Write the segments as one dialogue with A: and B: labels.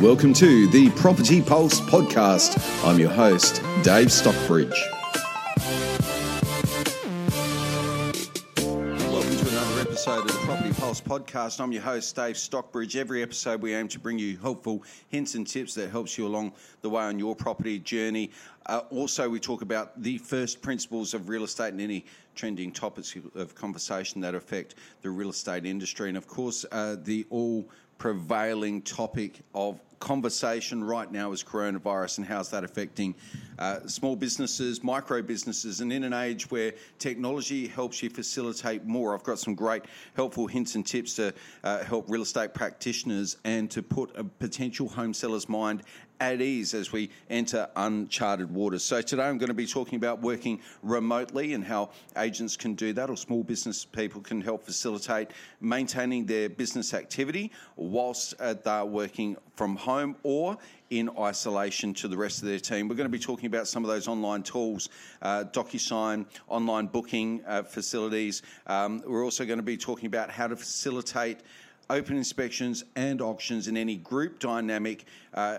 A: Welcome to the Property Pulse podcast. I'm your host, Dave Stockbridge. Welcome to another episode of the Property Pulse podcast. I'm your host, Dave Stockbridge. Every episode, we aim to bring you helpful hints and tips that helps you along the way on your property journey. Uh, also, we talk about the first principles of real estate and any trending topics of conversation that affect the real estate industry. And of course, uh, the all prevailing topic of conversation right now is coronavirus and how's that affecting uh, small businesses, micro businesses, and in an age where technology helps you facilitate more. I've got some great helpful hints and tips to uh, help real estate practitioners and to put a potential home seller's mind at ease as we enter uncharted waters. So, today I'm going to be talking about working remotely and how agents can do that, or small business people can help facilitate maintaining their business activity whilst uh, they're working from home or in isolation to the rest of their team. We're going to be talking about some of those online tools, uh, DocuSign, online booking uh, facilities. Um, we're also going to be talking about how to facilitate open inspections and auctions in any group dynamic. Uh,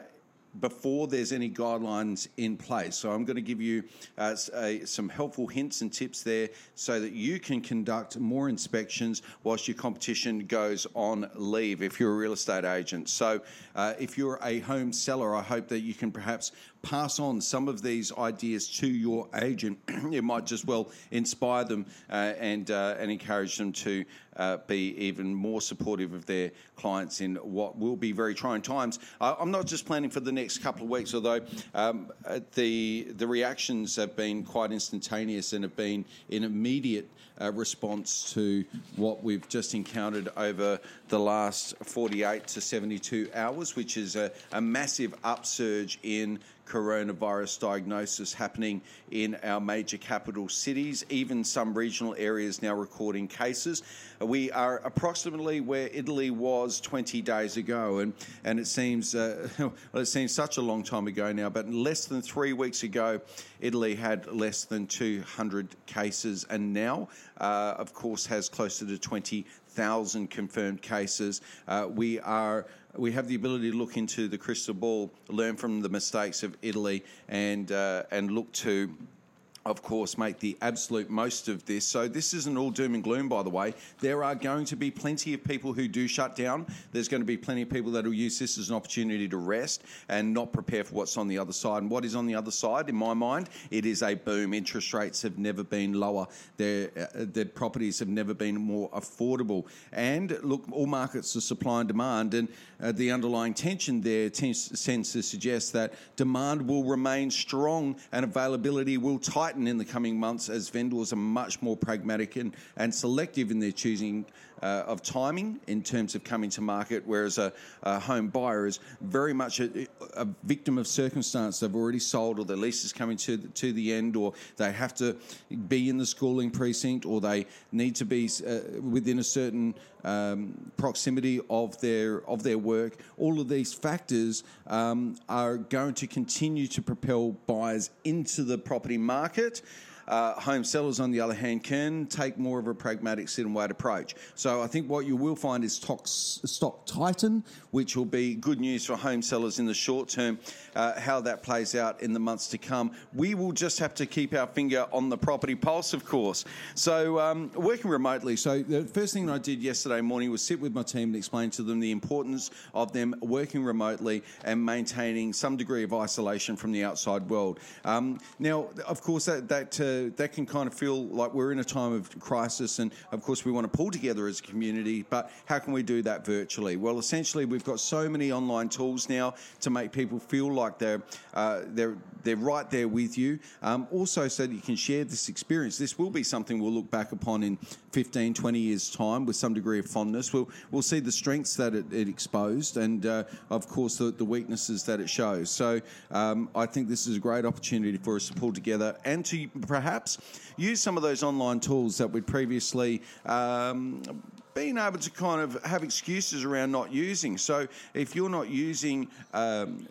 A: before there's any guidelines in place. So I'm going to give you uh, a, some helpful hints and tips there so that you can conduct more inspections whilst your competition goes on leave if you're a real estate agent. So uh, if you're a home seller, I hope that you can perhaps pass on some of these ideas to your agent. it might just well inspire them uh, and uh, and encourage them to uh, be even more supportive of their clients in what will be very trying times. I'm not just planning for the next couple of weeks, although um, uh, the the reactions have been quite instantaneous and have been in immediate uh, response to what we've just encountered over the last 48 to 72 hours, which is a, a massive upsurge in coronavirus diagnosis happening in our major capital cities, even some regional areas now recording cases. We are approximately where Italy was 20 days ago, and, and it seems uh, well, it seems such a long time ago now, but less than three weeks ago, Italy had less than 200 cases, and now, uh, of course, has closer to 20,000 confirmed cases. Uh, we are we have the ability to look into the crystal ball, learn from the mistakes of Italy, and uh, and look to of course, make the absolute most of this. So, this isn't all doom and gloom, by the way. There are going to be plenty of people who do shut down. There's going to be plenty of people that will use this as an opportunity to rest and not prepare for what's on the other side. And what is on the other side, in my mind, it is a boom. Interest rates have never been lower, their, uh, their properties have never been more affordable. And look, all markets are supply and demand, and uh, the underlying tension there tends, tends to suggest that demand will remain strong and availability will tighten in the coming months as vendors are much more pragmatic and, and selective in their choosing uh, of timing in terms of coming to market, whereas a, a home buyer is very much a, a, victim of circumstance. They've already sold, or their lease is coming to the, to the end, or they have to be in the schooling precinct, or they need to be uh, within a certain um, proximity of their of their work. All of these factors um, are going to continue to propel buyers into the property market. Uh, home sellers, on the other hand, can take more of a pragmatic sit and wait approach. So I think what you will find is stock tighten, which will be good news for home sellers in the short term. Uh, how that plays out in the months to come, we will just have to keep our finger on the property pulse, of course. So um, working remotely. So the first thing I did yesterday morning was sit with my team and explain to them the importance of them working remotely and maintaining some degree of isolation from the outside world. Um, now, of course, that that uh, that can kind of feel like we're in a time of crisis, and of course we want to pull together as a community. But how can we do that virtually? Well, essentially we've got so many online tools now to make people feel like they're uh, they're they're right there with you. Um, also, so that you can share this experience. This will be something we'll look back upon in 15, 20 years' time with some degree of fondness. We'll we'll see the strengths that it, it exposed, and uh, of course the, the, weaknesses that it shows. So um, I think this is a great opportunity for us to pull together and to perhaps perhaps use some of those online tools that we'd previously um, been able to kind of have excuses around not using. So if you're not using um,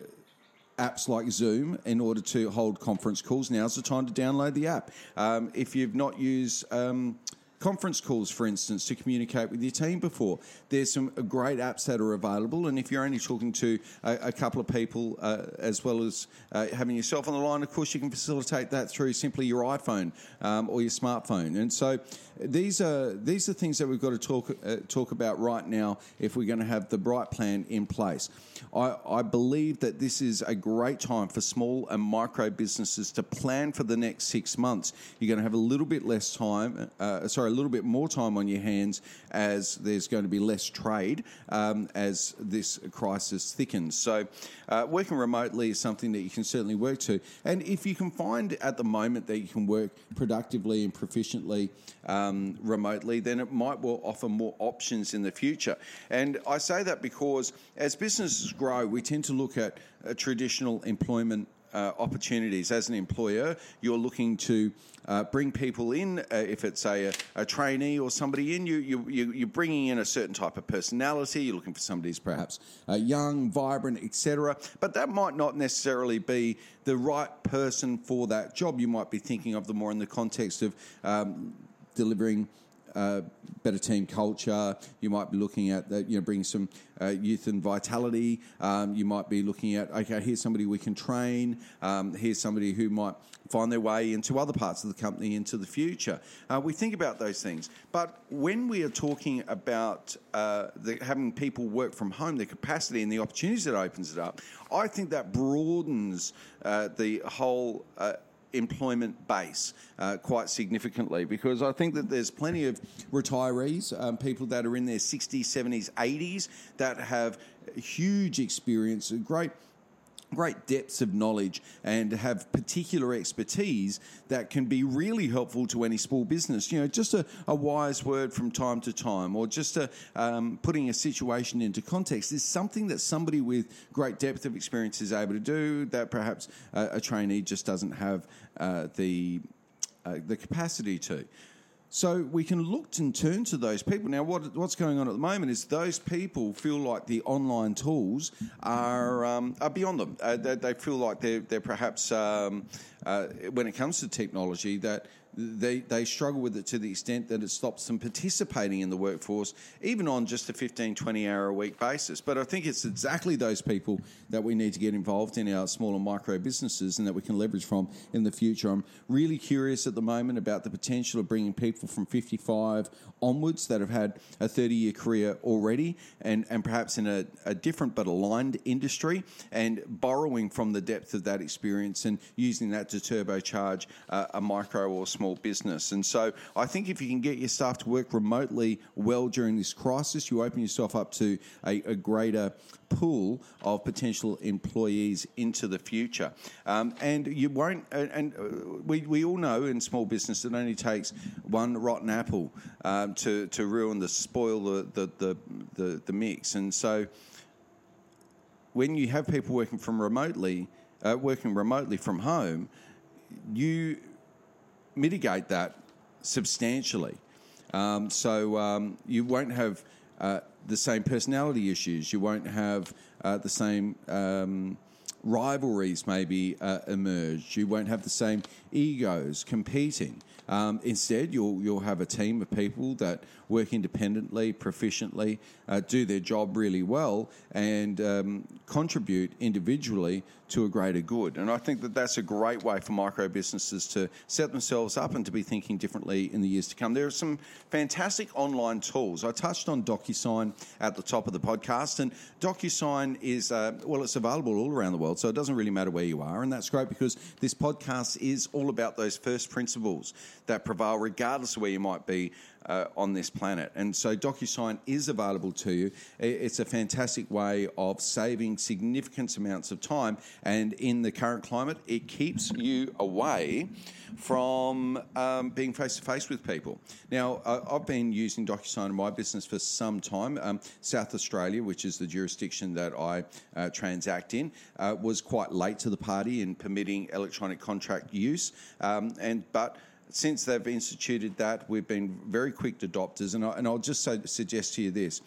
A: apps like Zoom in order to hold conference calls, now's the time to download the app. Um, if you've not used um, conference calls, for instance, to communicate with your team before. There's some great apps that are available, and if you're only talking to a, a couple of people uh, as well as uh, having yourself on the line, of course, you can facilitate that through simply your iPhone um, or your smartphone. And so these are these are things that we've got to talk uh, talk about right now if we're going to have the Bright Plan in place. I, I believe that this is a great time for small and micro businesses to plan for the next six months. You're going to have a little bit less time, uh, sorry, a little bit more time on your hands as there's going to be less trade um, as this crisis thickens. So, uh, working remotely is something that you can certainly work to. And if you can find at the moment that you can work productively and proficiently um, remotely, then it might well offer more options in the future. And I say that because as businesses grow, we tend to look at traditional employment uh, opportunities as an employer. You're looking to uh, bring people in. Uh, if it's a, a, trainee or somebody in, you, you, you're bringing in a certain type of personality. You're looking for somebody who's perhaps uh, young, vibrant, etc. But that might not necessarily be the right person for that job. You might be thinking of them more in the context of um, delivering uh, better team culture. You might be looking at that, you know, bringing some uh, youth and vitality. Um, you might be looking at, okay, here's somebody we can train. Um, here's somebody who might find their way into other parts of the company into the future. Uh, we think about those things. But when we are talking about uh, the, having people work from home, the capacity and the opportunities that opens it up, I think that broadens uh, the whole uh, employment base uh, quite significantly because I think that there's plenty of retirees, um, people that are in their 60s, 70s, 80s that have huge experience, great great depths of knowledge and have particular expertise that can be really helpful to any small business. You know, just a, a wise word from time to time or just a, um, putting a situation into context is something that somebody with great depth of experience is able to do that perhaps a, a trainee just doesn't have uh, the, uh, the capacity to. So we can look and turn to those people. Now, what, what's going on at the moment is those people feel like the online tools are, um, are beyond them. Uh, they, they, feel like they're, they're perhaps, um, uh, when it comes to technology, that they, they struggle with it to the extent that it stops them participating in the workforce, even on just a 15, 20 hour a week basis. But I think it's exactly those people that we need to get involved in our small and micro businesses and that we can leverage from in the future. I'm really curious at the moment about the potential of bringing people from 55 onwards that have had a 30 year career already and, and perhaps in a, a different but aligned industry and borrowing from the depth of that experience and using that to turbocharge uh, a micro or small business. And so I think if you can get your staff to work remotely well during this crisis, you open yourself up to a, a greater pool of potential employees into the future. Um, and you won't, and uh, we, we all know in small business it only takes one rotten apple um, to, to ruin the, spoil the, the, the, the, the mix. And so when you have people working from remotely, uh, working remotely from home, you mitigate that substantially. Um, so um, you won't have uh, the same personality issues. You won't have uh, the same um, rivalries maybe uh, emerge. You won't have the same egos competing. Um, instead, you'll you'll have a team of people that work independently, proficiently, uh, do their job really well, and um, contribute individually to a greater good. And I think that that's a great way for micro businesses to set themselves up and to be thinking differently in the years to come. There are some fantastic online tools. I touched on DocuSign at the top of the podcast, and DocuSign is uh, well, it's available all around the world, so it doesn't really matter where you are, and that's great because this podcast is all about those first principles that prevail, regardless of where you might be uh, on this planet. And so DocuSign is available to you. It's a fantastic way of saving significant amounts of time. And in the current climate, it keeps you away from um, being face to face with people. Now, I've been using DocuSign in my business for some time. Um, South Australia, which is the jurisdiction that I uh, transact in, uh, was quite late to the party in permitting electronic contract use. Um, and but since they've instituted that, we've been very quick adopters. And, I, and I'll just say, suggest to you this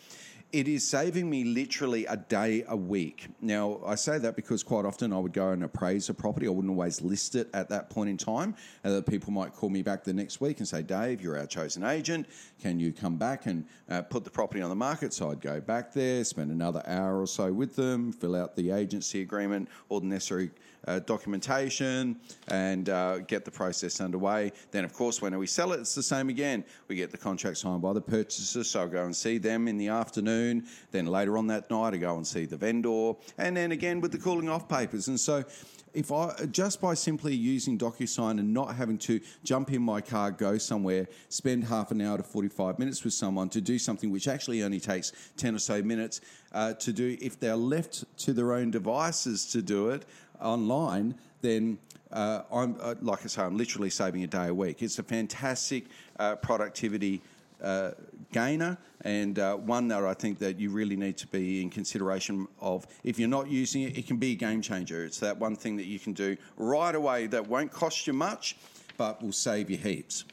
A: it is saving me literally a day a week. Now, I say that because quite often I would go and appraise a property. I wouldn't always list it at that point in time. And uh, people might call me back the next week and say, Dave, you're our chosen agent. Can you come back and uh, put the property on the market? So I'd go back there, spend another hour or so with them, fill out the agency agreement, all the necessary uh, documentation and uh, get the process underway. Then, of course, when we sell it, it's the same again. We get the contract signed by the purchaser, so I go and see them in the afternoon. Then later on that night, I go and see the vendor, and then again with the cooling off papers. And so if I just by simply using DocuSign and not having to jump in my car, go somewhere, spend half an hour to 45 minutes with someone to do something which actually only takes 10 or so minutes uh, to do, if they're left to their own devices to do it, online, then uh, I'm uh, like I say, I'm literally saving a day a week. It's a fantastic uh, productivity uh, gainer and uh, one that I think that you really need to be in consideration of. If you're not using it, it can be a game changer. It's that one thing that you can do right away that won't cost you much, but will save you heaps.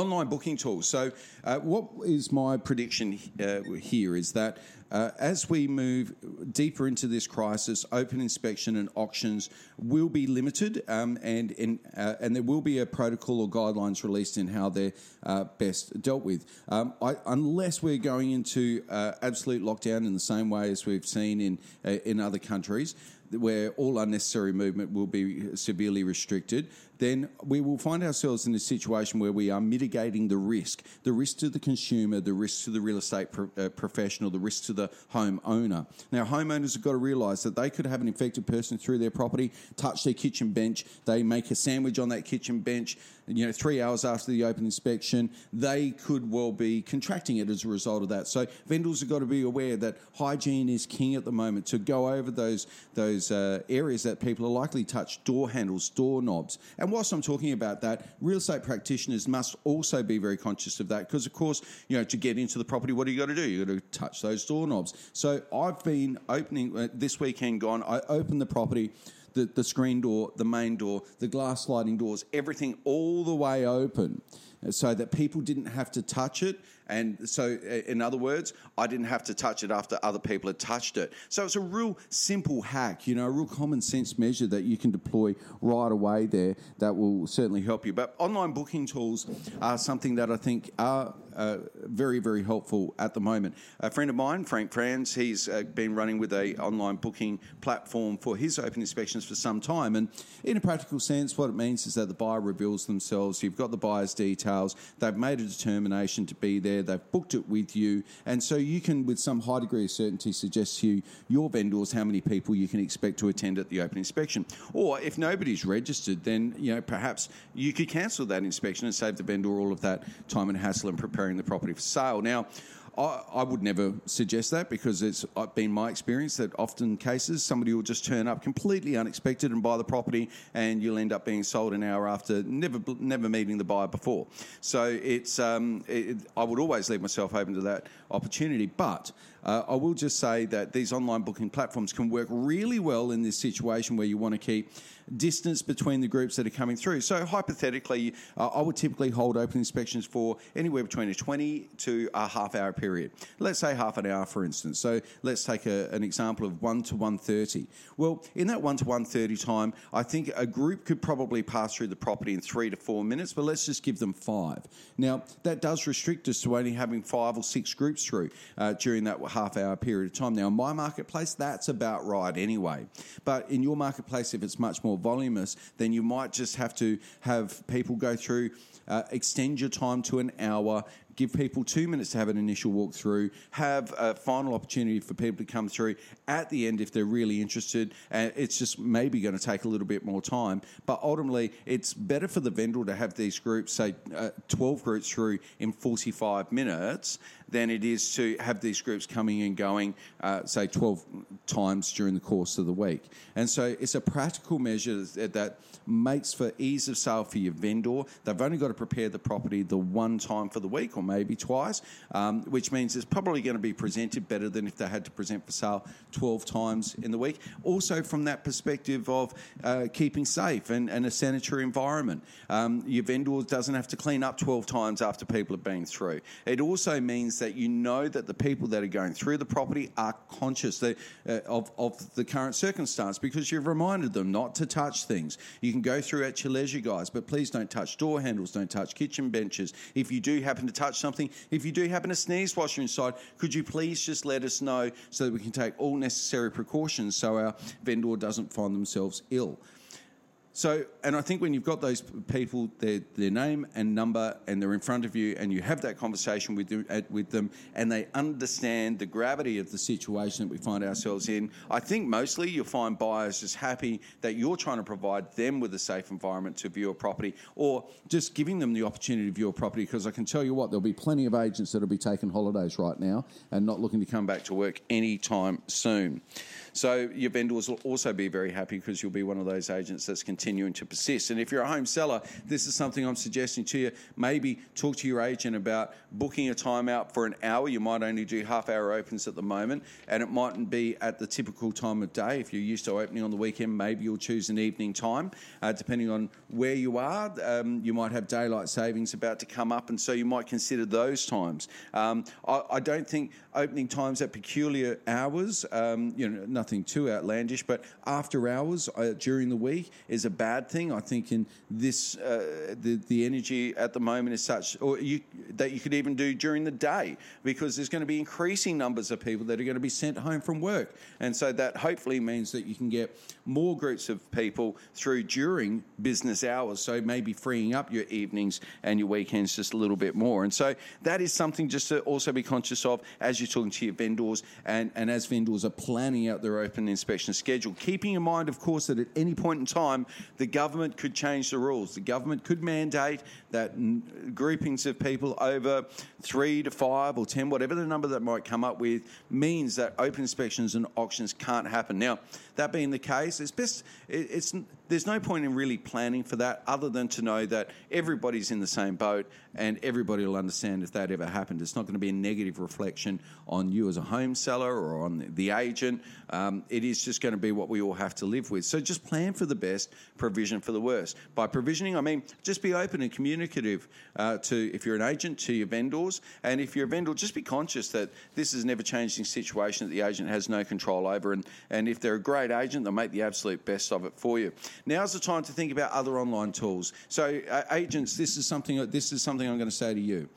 A: Online booking tools. So, uh, what is my prediction uh, here is that uh, as we move deeper into this crisis, open inspection and auctions will be limited, um, and and, uh, and there will be a protocol or guidelines released in how they're uh, best dealt with. Um, I, unless we're going into uh, absolute lockdown in the same way as we've seen in uh, in other countries, where all unnecessary movement will be severely restricted, then we will find ourselves in a situation where we are mitigating the risk the risk to the consumer, the risk to the real estate pro- uh, professional, the risk to the homeowner. Now, homeowners have got to realise that they could have an infected person through their property, touch their kitchen bench, they make a sandwich on that kitchen bench you know, three hours after the open inspection, they could well be contracting it as a result of that. So vendors have got to be aware that hygiene is king at the moment. To go over those those uh, areas that people are likely to touch, door handles, door knobs. And whilst I'm talking about that, real estate practitioners must also be very conscious of that because, of course, you know, to get into the property, what do you got to do? You got to touch those door knobs. So I've been opening uh, this weekend. Gone. I opened the property the, the screen door, the main door, the glass sliding doors, everything all the way open so that people didn't have to touch it and so, in other words, I didn't have to touch it after other people had touched it. So it's a real simple hack, you know, a real common sense measure that you can deploy right away there that will certainly help you. But online booking tools are something that I think are uh, very, very helpful at the moment. A friend of mine, Frank Franz, he's uh, been running with a online booking platform for his open inspections for some time. And in a practical sense, what it means is that the buyer reveals themselves. You've got the buyer's details. They've made a determination to be there there, they've booked it with you, and so you can, with some high degree of certainty, suggest to you, your vendors how many people you can expect to attend at the open inspection. Or if nobody's registered, then you know perhaps you could cancel that inspection and save the vendor all of that time and hassle in preparing the property for sale. Now. I, I, would never suggest that because it's been my experience that often cases somebody will just turn up completely unexpected and buy the property, and you'll end up being sold an hour after never never meeting the buyer before. So it's um, it, I would always leave myself open to that opportunity, but uh, I will just say that these online booking platforms can work really well in this situation where you want to keep distance between the groups that are coming through. So, hypothetically, uh, I would typically hold open inspections for anywhere between a 20 to a half hour period. Let's say half an hour, for instance. So, let's take a, an example of 1 to 1.30. Well, in that 1 to 1.30 time, I think a group could probably pass through the property in three to four minutes, but let's just give them five. Now, that does restrict us to only having five or six groups through uh, during that half hour period of time. Now, in my marketplace, that's about right anyway. But in your marketplace, if it's much more voluminous, then you might just have to have people go through, uh, extend your time to an hour, give people two minutes to have an initial walkthrough, have a final opportunity for people to come through at the end if they're really interested. And it's just maybe going to take a little bit more time. But ultimately, it's better for the vendor to have these groups, say uh, 12 groups through in 45 minutes, than it is to have these groups coming and going, uh, say, 12 times during the course of the week. And so it's a practical measure that, that makes for ease of sale for your vendor. They've only got to prepare the property the one time for the week or maybe twice, um, which means it's probably going to be presented better than if they had to present for sale 12 times in the week. Also, from that perspective of uh, keeping safe and, and, a sanitary environment, um, your vendor doesn't have to clean up 12 times after people have been through. It also means that you know that the people that are going through the property are conscious that, uh, of, of the current circumstance because you've reminded them not to touch things. You can go through at your leisure, guys, but please don't touch door handles, don't touch kitchen benches. If you do happen to touch something, if you do happen to sneeze whilst you're inside, could you please just let us know so that we can take all necessary precautions so our vendor doesn't find themselves ill? So, and I think when you've got those people, their, their name and number, and they're in front of you, and you have that conversation with, with them, and they understand the gravity of the situation that we find ourselves in, I think mostly you'll find buyers just happy that you're trying to provide them with a safe environment to view a property, or just giving them the opportunity to view a property. Because I can tell you what, there'll be plenty of agents that'll be taking holidays right now and not looking to come back to work anytime soon. So your vendors will also be very happy because you'll be one of those agents that's continuing to persist. And if you're a home seller, this is something I'm suggesting to you. Maybe talk to your agent about booking a time out for an hour. You might only do half hour opens at the moment, and it mightn't be at the typical time of day. If you're used to opening on the weekend, maybe you'll choose an evening time. Uh, depending on where you are, um, you might have daylight savings about to come up, and so you might consider those times. Um, I, I, don't think opening times at peculiar hours, um, you know, nothing too outlandish, but after hours uh, during the week is a bad thing. I think in this, uh, the, the energy at the moment is such, or you, that you could even do during the day because there's going to be increasing numbers of people that are going to be sent home from work. And so that hopefully means that you can get more groups of people through during business hours. So maybe freeing up your evenings and your weekends just a little bit more. And so that is something just to also be conscious of as you're talking to your vendors and, and as vendors are planning out their open inspection schedule. Keeping in mind, of course, that at any point in time, the government could change the rules. The government could mandate that groupings of people over three to five or ten, whatever the number that might come up with, means that open inspections and auctions can't happen. Now, that being the case, it's best. It's there's no point in really planning for that, other than to know that everybody's in the same boat and everybody will understand if that ever happened. It's not going to be a negative reflection on you as a home seller or on the agent. Uh, Um, it is just going to be what we all have to live with. So just plan for the best, provision for the worst. By provisioning, I mean just be open and communicative uh, to if you're an agent to your vendors, and if you're a vendor, just be conscious that this is an ever-changing situation that the agent has no control over, and and if they're a great agent, they'll make the absolute best of it for you. Now's the time to think about other online tools. So uh, agents, this is something. This is something I'm going to say to you.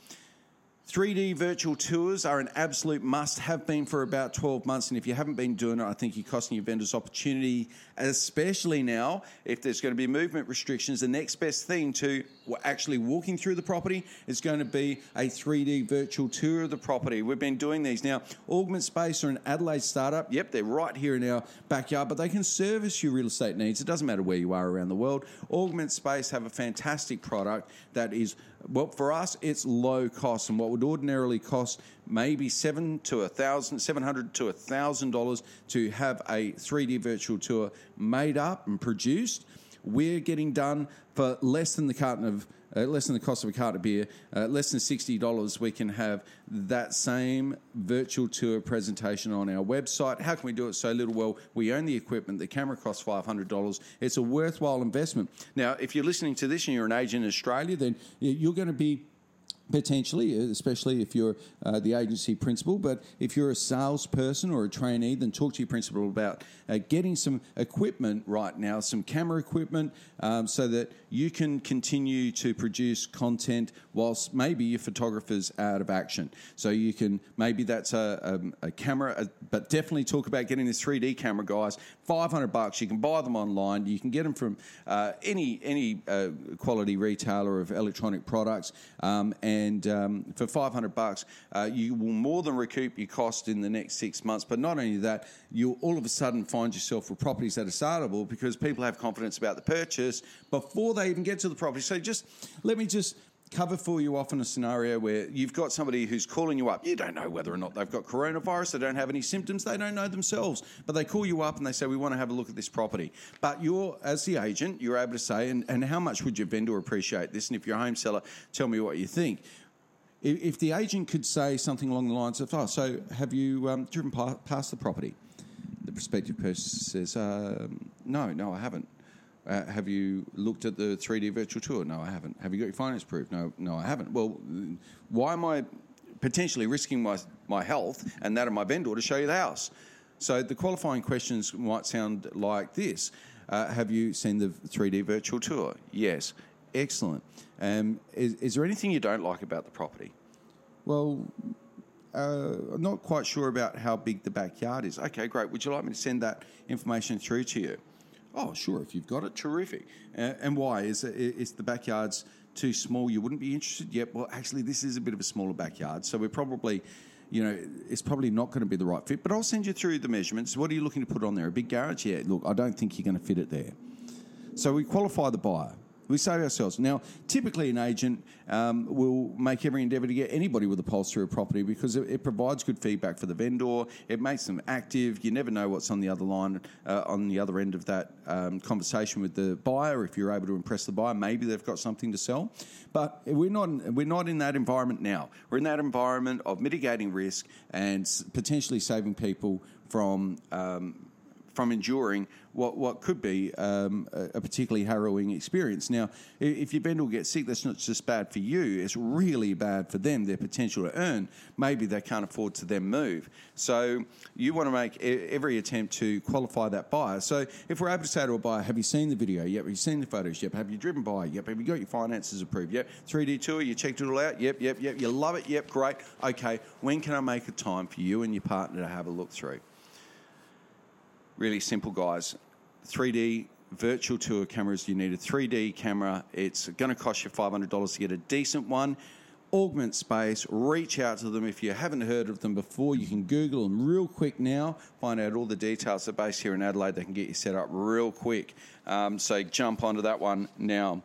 A: 3D virtual tours are an absolute must, have been for about 12 months. And if you haven't been doing it, I think you're costing your vendors opportunity, especially now if there's going to be movement restrictions. The next best thing to actually walking through the property It's going to be a 3D virtual tour of the property. We've been doing these now. Augment Space are an Adelaide startup. Yep, they're right here in our backyard, but they can service your real estate needs. It doesn't matter where you are around the world. Augment Space have a fantastic product that is, well, for us, it's low cost. And what would ordinarily cost maybe seven to a thousand, seven hundred to a thousand dollars to have a 3D virtual tour made up and produced. We're getting done for less than the carton of uh, less than the cost of a carton of beer, uh, less than sixty dollars. We can have that same virtual tour presentation on our website. How can we do it so little? Well, we own the equipment. The camera costs five hundred dollars. It's a worthwhile investment. Now, if you're listening to this and you're an agent in Australia, then you're going to be Potentially, especially if you're uh, the agency principal, but if you're a salesperson or a trainee, then talk to your principal about uh, getting some equipment right now, some camera equipment, um, so that you can continue to produce content whilst maybe your photographer's are out of action. So you can maybe that's a, a, um, a camera, a, but definitely talk about getting this 3D camera, guys. 500 bucks. You can buy them online. You can get them from uh, any any uh, quality retailer of electronic products. Um, and um, for 500 bucks, uh, you will more than recoup your cost in the next six months. But not only that, you'll all of a sudden find yourself with properties that are saleable because people have confidence about the purchase before they even get to the property. So just let me just cover for you off in a scenario where you've got somebody who's calling you up. You don't know whether or not they've got coronavirus, they don't have any symptoms, they don't know themselves, but they call you up and they say, We want to have a look at this property. But you're, as the agent, you're able to say, And, and how much would your vendor appreciate this? And if you're a home seller, tell me what you think. If, the agent could say something along the lines of, Oh, so have you um, driven past the property? The prospective person says, um, No, no, I haven't. Uh, have you looked at the 3D virtual tour? No, I haven't. Have you got your finance proof? No, no, I haven't. Well, why am I potentially risking my, my health and that of my vendor to show you the house. So the qualifying questions might sound like this uh, Have you seen the 3D virtual tour? Yes. Excellent. Um, is, is there anything you don't like about the property? Well, uh, I'm not quite sure about how big the backyard is. Okay, great. Would you like me to send that information through to you? Oh, sure. If you've got it, terrific. Uh, and why? Is, is the backyard's too small? You wouldn't be interested? yet? Well, actually, this is a bit of a smaller backyard. So we're probably you know, it's probably not going to be the right fit. But I'll send you through the measurements. What are you looking to put on there? A big garage? Yeah, look, I don't think you're going to fit it there. So we qualify the buyer. We save ourselves. Now, typically, an agent um, will make every endeavour to get anybody with a pulse through a property because it, it, provides good feedback for the vendor. It makes them active. You never know what's on the other line, uh, on the other end of that um, conversation with the buyer. If you're able to impress the buyer, maybe they've got something to sell. But we're not. We're not in that environment now. We're in that environment of mitigating risk and potentially saving people from. Um, from enduring what, what could be um, a, particularly harrowing experience. Now, if your vendor gets sick, that's not just bad for you, it's really bad for them, their potential to earn. Maybe they can't afford to then move. So you want to make every attempt to qualify that buyer. So if we're able to say to a buyer, have you seen the video? Yep. Have you seen the photos? Yep. Have you driven by? Yep. Have you got your finances approved? Yep. 3D tour, you checked it all out? Yep, yep, yep. You love it? Yep, great. Okay, when can I make a time for you and your partner to have a look through? Really simple, guys. 3D virtual tour cameras. You need a 3D camera. It's going to cost you $500 to get a decent one. Augment Space, reach out to them. If you haven't heard of them before, you can Google them real quick now, find out all the details. They're based here in Adelaide, they can get you set up real quick. Um, so jump onto that one now.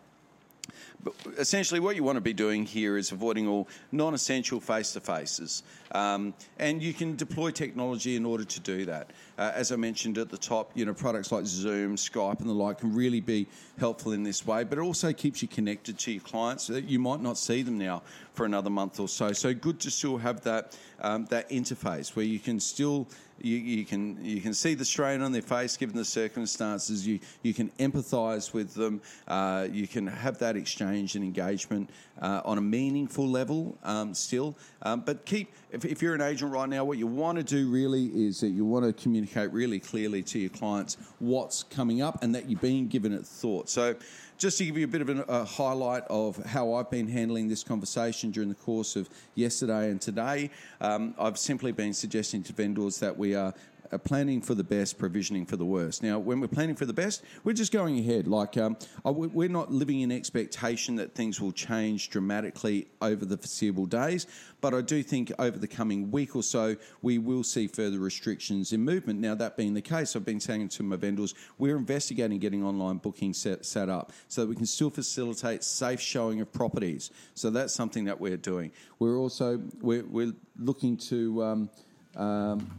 A: Essentially, what you want to be doing here is avoiding all non essential face to faces. Um, and you can deploy technology in order to do that. Uh, as I mentioned at the top, you know, products like Zoom, Skype, and the like can really be helpful in this way, but it also keeps you connected to your clients so that you might not see them now for another month or so. So good to still have that, um, that interface where you can still you, you, can you can see the strain on their face given the circumstances. You you can empathise with them. Uh, you can have that exchange and engagement uh, on a meaningful level um, still. Um, but keep if, if, you're an agent right now, what you want to do really is that you want to communicate really clearly to your clients what's coming up and that you've been given it thought. So just to give you a bit of an, a highlight of how I've been handling this conversation during the course of yesterday and today, um, I've simply been suggesting to vendors that we are uh, planning for the best, provisioning for the worst. Now, when we're planning for the best, we're just going ahead. Like, um, we're not living in expectation that things will change dramatically over the foreseeable days, but I do think over the coming week or so, we will see further restrictions in movement. Now, that being the case, I've been saying to my vendors, we're investigating getting online booking set, set up so that we can still facilitate safe showing of properties. So that's something that we're doing. We're also we're, we're looking to. Um, um,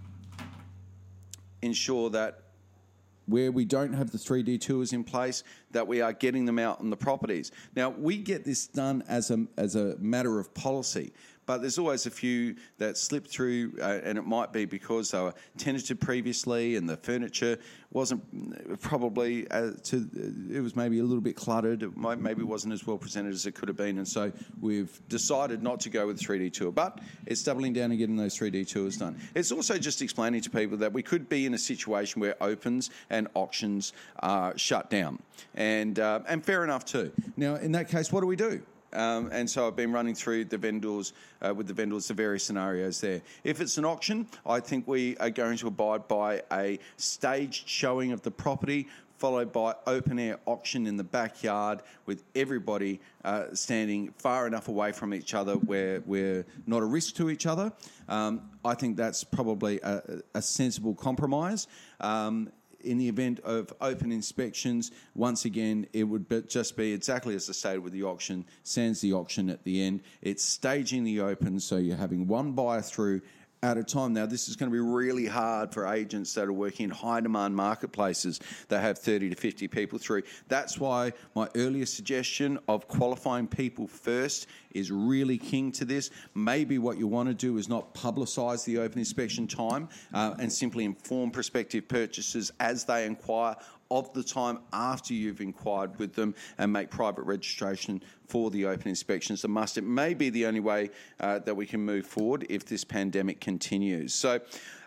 A: ensure that where we don't have the 3D tours in place, that we are getting them out on the properties. Now, we get this done as a, as a matter of policy, but there's always a few that slip through, uh, and it might be because they were tenanted previously and the furniture wasn't uh, probably uh, to, uh, it was maybe a little bit cluttered, it might, maybe wasn't as well presented as it could have been, and so we've decided not to go with 3D tour, but it's doubling down and getting those 3D tours done. It's also just explaining to people that we could be in a situation where opens and auctions are shut down, and uh, and fair enough too. Now, in that case, what do we do? Um, and so I've been running through the vendors uh, with the vendors the various scenarios there. If it's an auction, I think we are going to abide by a staged showing of the property, followed by open air auction in the backyard with everybody uh, standing far enough away from each other where we're not a risk to each other. Um, I think that's probably a, a sensible compromise. Um, in the event of open inspections, once again, it would be just be exactly as I stated with the auction, sans the auction at the end. It's staging the open, so you're having one buyer through at a time. Now, this is going to be really hard for agents that are working in high demand marketplaces that have 30 to 50 people through. That's why my earlier suggestion of qualifying people first is really king to this. Maybe what you want to do is not publicise the open inspection time uh, and simply inform prospective purchasers as they inquire of the time after you've inquired with them and make private registration for the open inspections a must. It may be the only way uh, that we can move forward if this pandemic continues. So.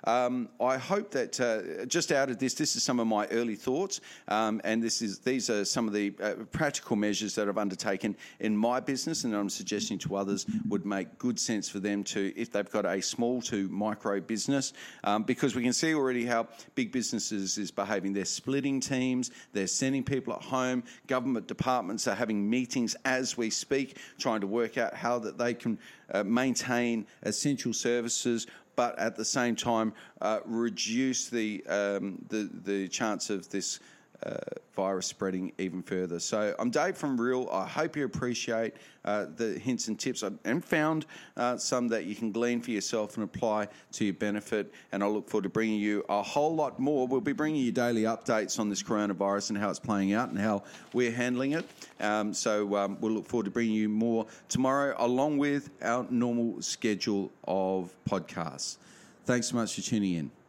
A: Um, I hope that uh, just out of this, this is some of my early thoughts, um, and this is these are some of the uh, practical measures that I've undertaken in my business, and I'm suggesting to others would make good sense for them to, if they've got a small to micro business, um, because we can see already how big businesses is behaving. They're splitting teams, they're sending people at home. Government departments are having meetings we speak, trying to work out how that they can uh, maintain essential services but at the same time uh, reduce the, um, the, the chance of this uh, virus spreading even further. So I'm Dave from Real. I hope you appreciate uh, the hints and tips and found uh, some that you can glean for yourself and apply to your benefit. And I look forward to bringing you a whole lot more. We'll be bringing you daily updates on this coronavirus and how it's playing out and how we're handling it. Um, so um, we'll look forward to bringing you more tomorrow, along with our normal schedule of podcasts. Thanks so much for tuning in.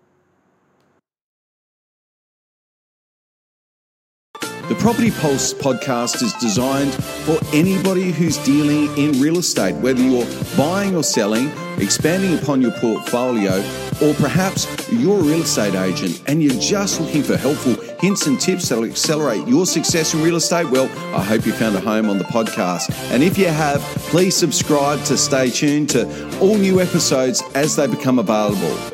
A: The Property Pulse podcast is designed for anybody who's dealing in real estate, whether you're buying or selling, expanding upon your portfolio, or perhaps you're a real estate agent and you're just looking for helpful hints and tips that'll accelerate your success in real estate. Well, I hope you found a home on the podcast. And if you have, please subscribe to stay tuned to all new episodes as they become available.